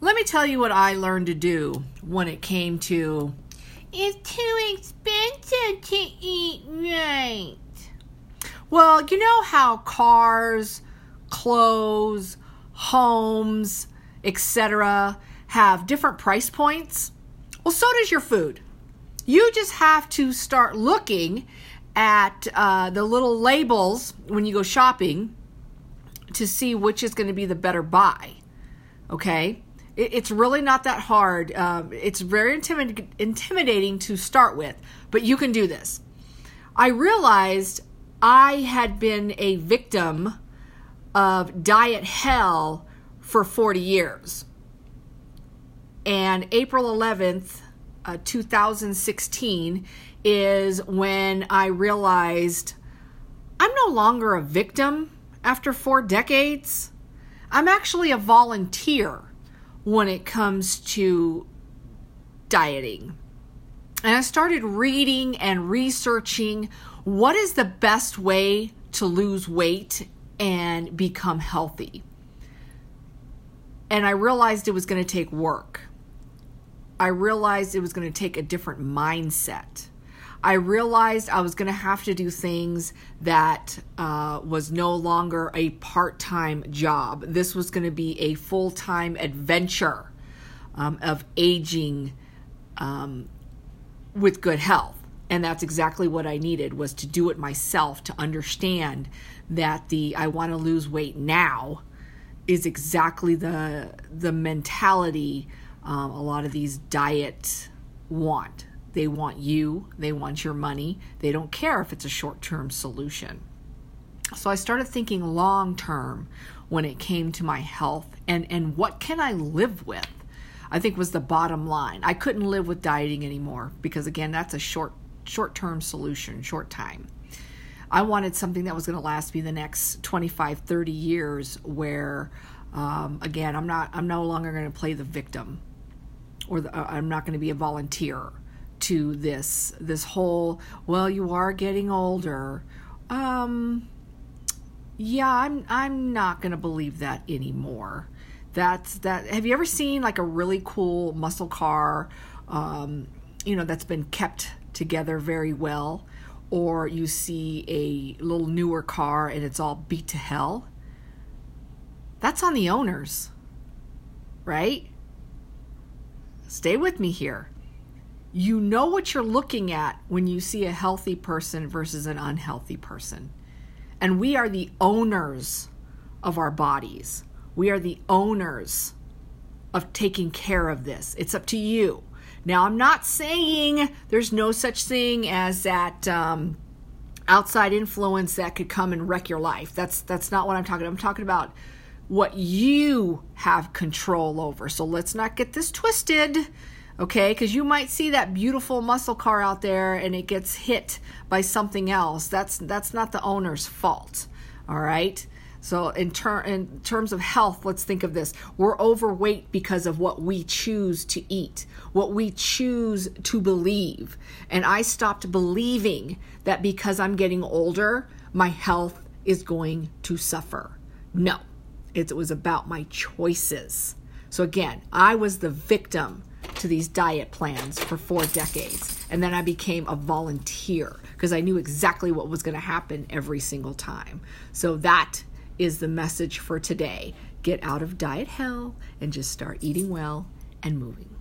Let me tell you what I learned to do when it came to it's too expensive to eat right. Well, you know how cars, clothes, homes, etc. have different price points? Well, so does your food. You just have to start looking at uh, the little labels when you go shopping to see which is going to be the better buy. Okay? It, it's really not that hard. Um, it's very intimid- intimidating to start with, but you can do this. I realized I had been a victim of diet hell for 40 years. And April 11th, uh, 2016, is when I realized I'm no longer a victim after four decades. I'm actually a volunteer when it comes to dieting. And I started reading and researching what is the best way to lose weight and become healthy. And I realized it was going to take work. I realized it was going to take a different mindset. I realized I was going to have to do things that uh, was no longer a part time job. This was going to be a full time adventure um, of aging um, with good health. And that's exactly what I needed was to do it myself to understand that the I want to lose weight now is exactly the the mentality um, a lot of these diet want they want you, they want your money. They don't care if it's a short term solution. So I started thinking long term when it came to my health and, and what can I live with? I think was the bottom line. I couldn't live with dieting anymore because again, that's a short short term solution, short time. I wanted something that was going to last me the next 25, 30 years where um, again, I'm not I'm no longer going to play the victim or the, uh, I'm not going to be a volunteer to this this whole well you are getting older. Um yeah i'm i'm not going to believe that anymore. That's that have you ever seen like a really cool muscle car um you know that's been kept together very well? Or you see a little newer car and it's all beat to hell? That's on the owners right? Stay with me here you know what you're looking at when you see a healthy person versus an unhealthy person. And we are the owners of our bodies. We are the owners of taking care of this. It's up to you. Now, I'm not saying there's no such thing as that um, outside influence that could come and wreck your life. That's that's not what I'm talking. About. I'm talking about what you have control over. So let's not get this twisted okay? Because you might see that beautiful muscle car out there and it gets hit by something else. That's that's not the owner's fault all right? So in, ter- in terms of health let's think of this. We're overweight because of what we choose to eat what we choose to believe. And i stopped believing that because i'm getting older my health is going to suffer. No it was about my choices. So again i was the victim to these diet plans for four decades. And then I became a volunteer because I knew exactly what was going to happen every single time. So that is the message for today. Get out of diet hell and just start eating well and moving.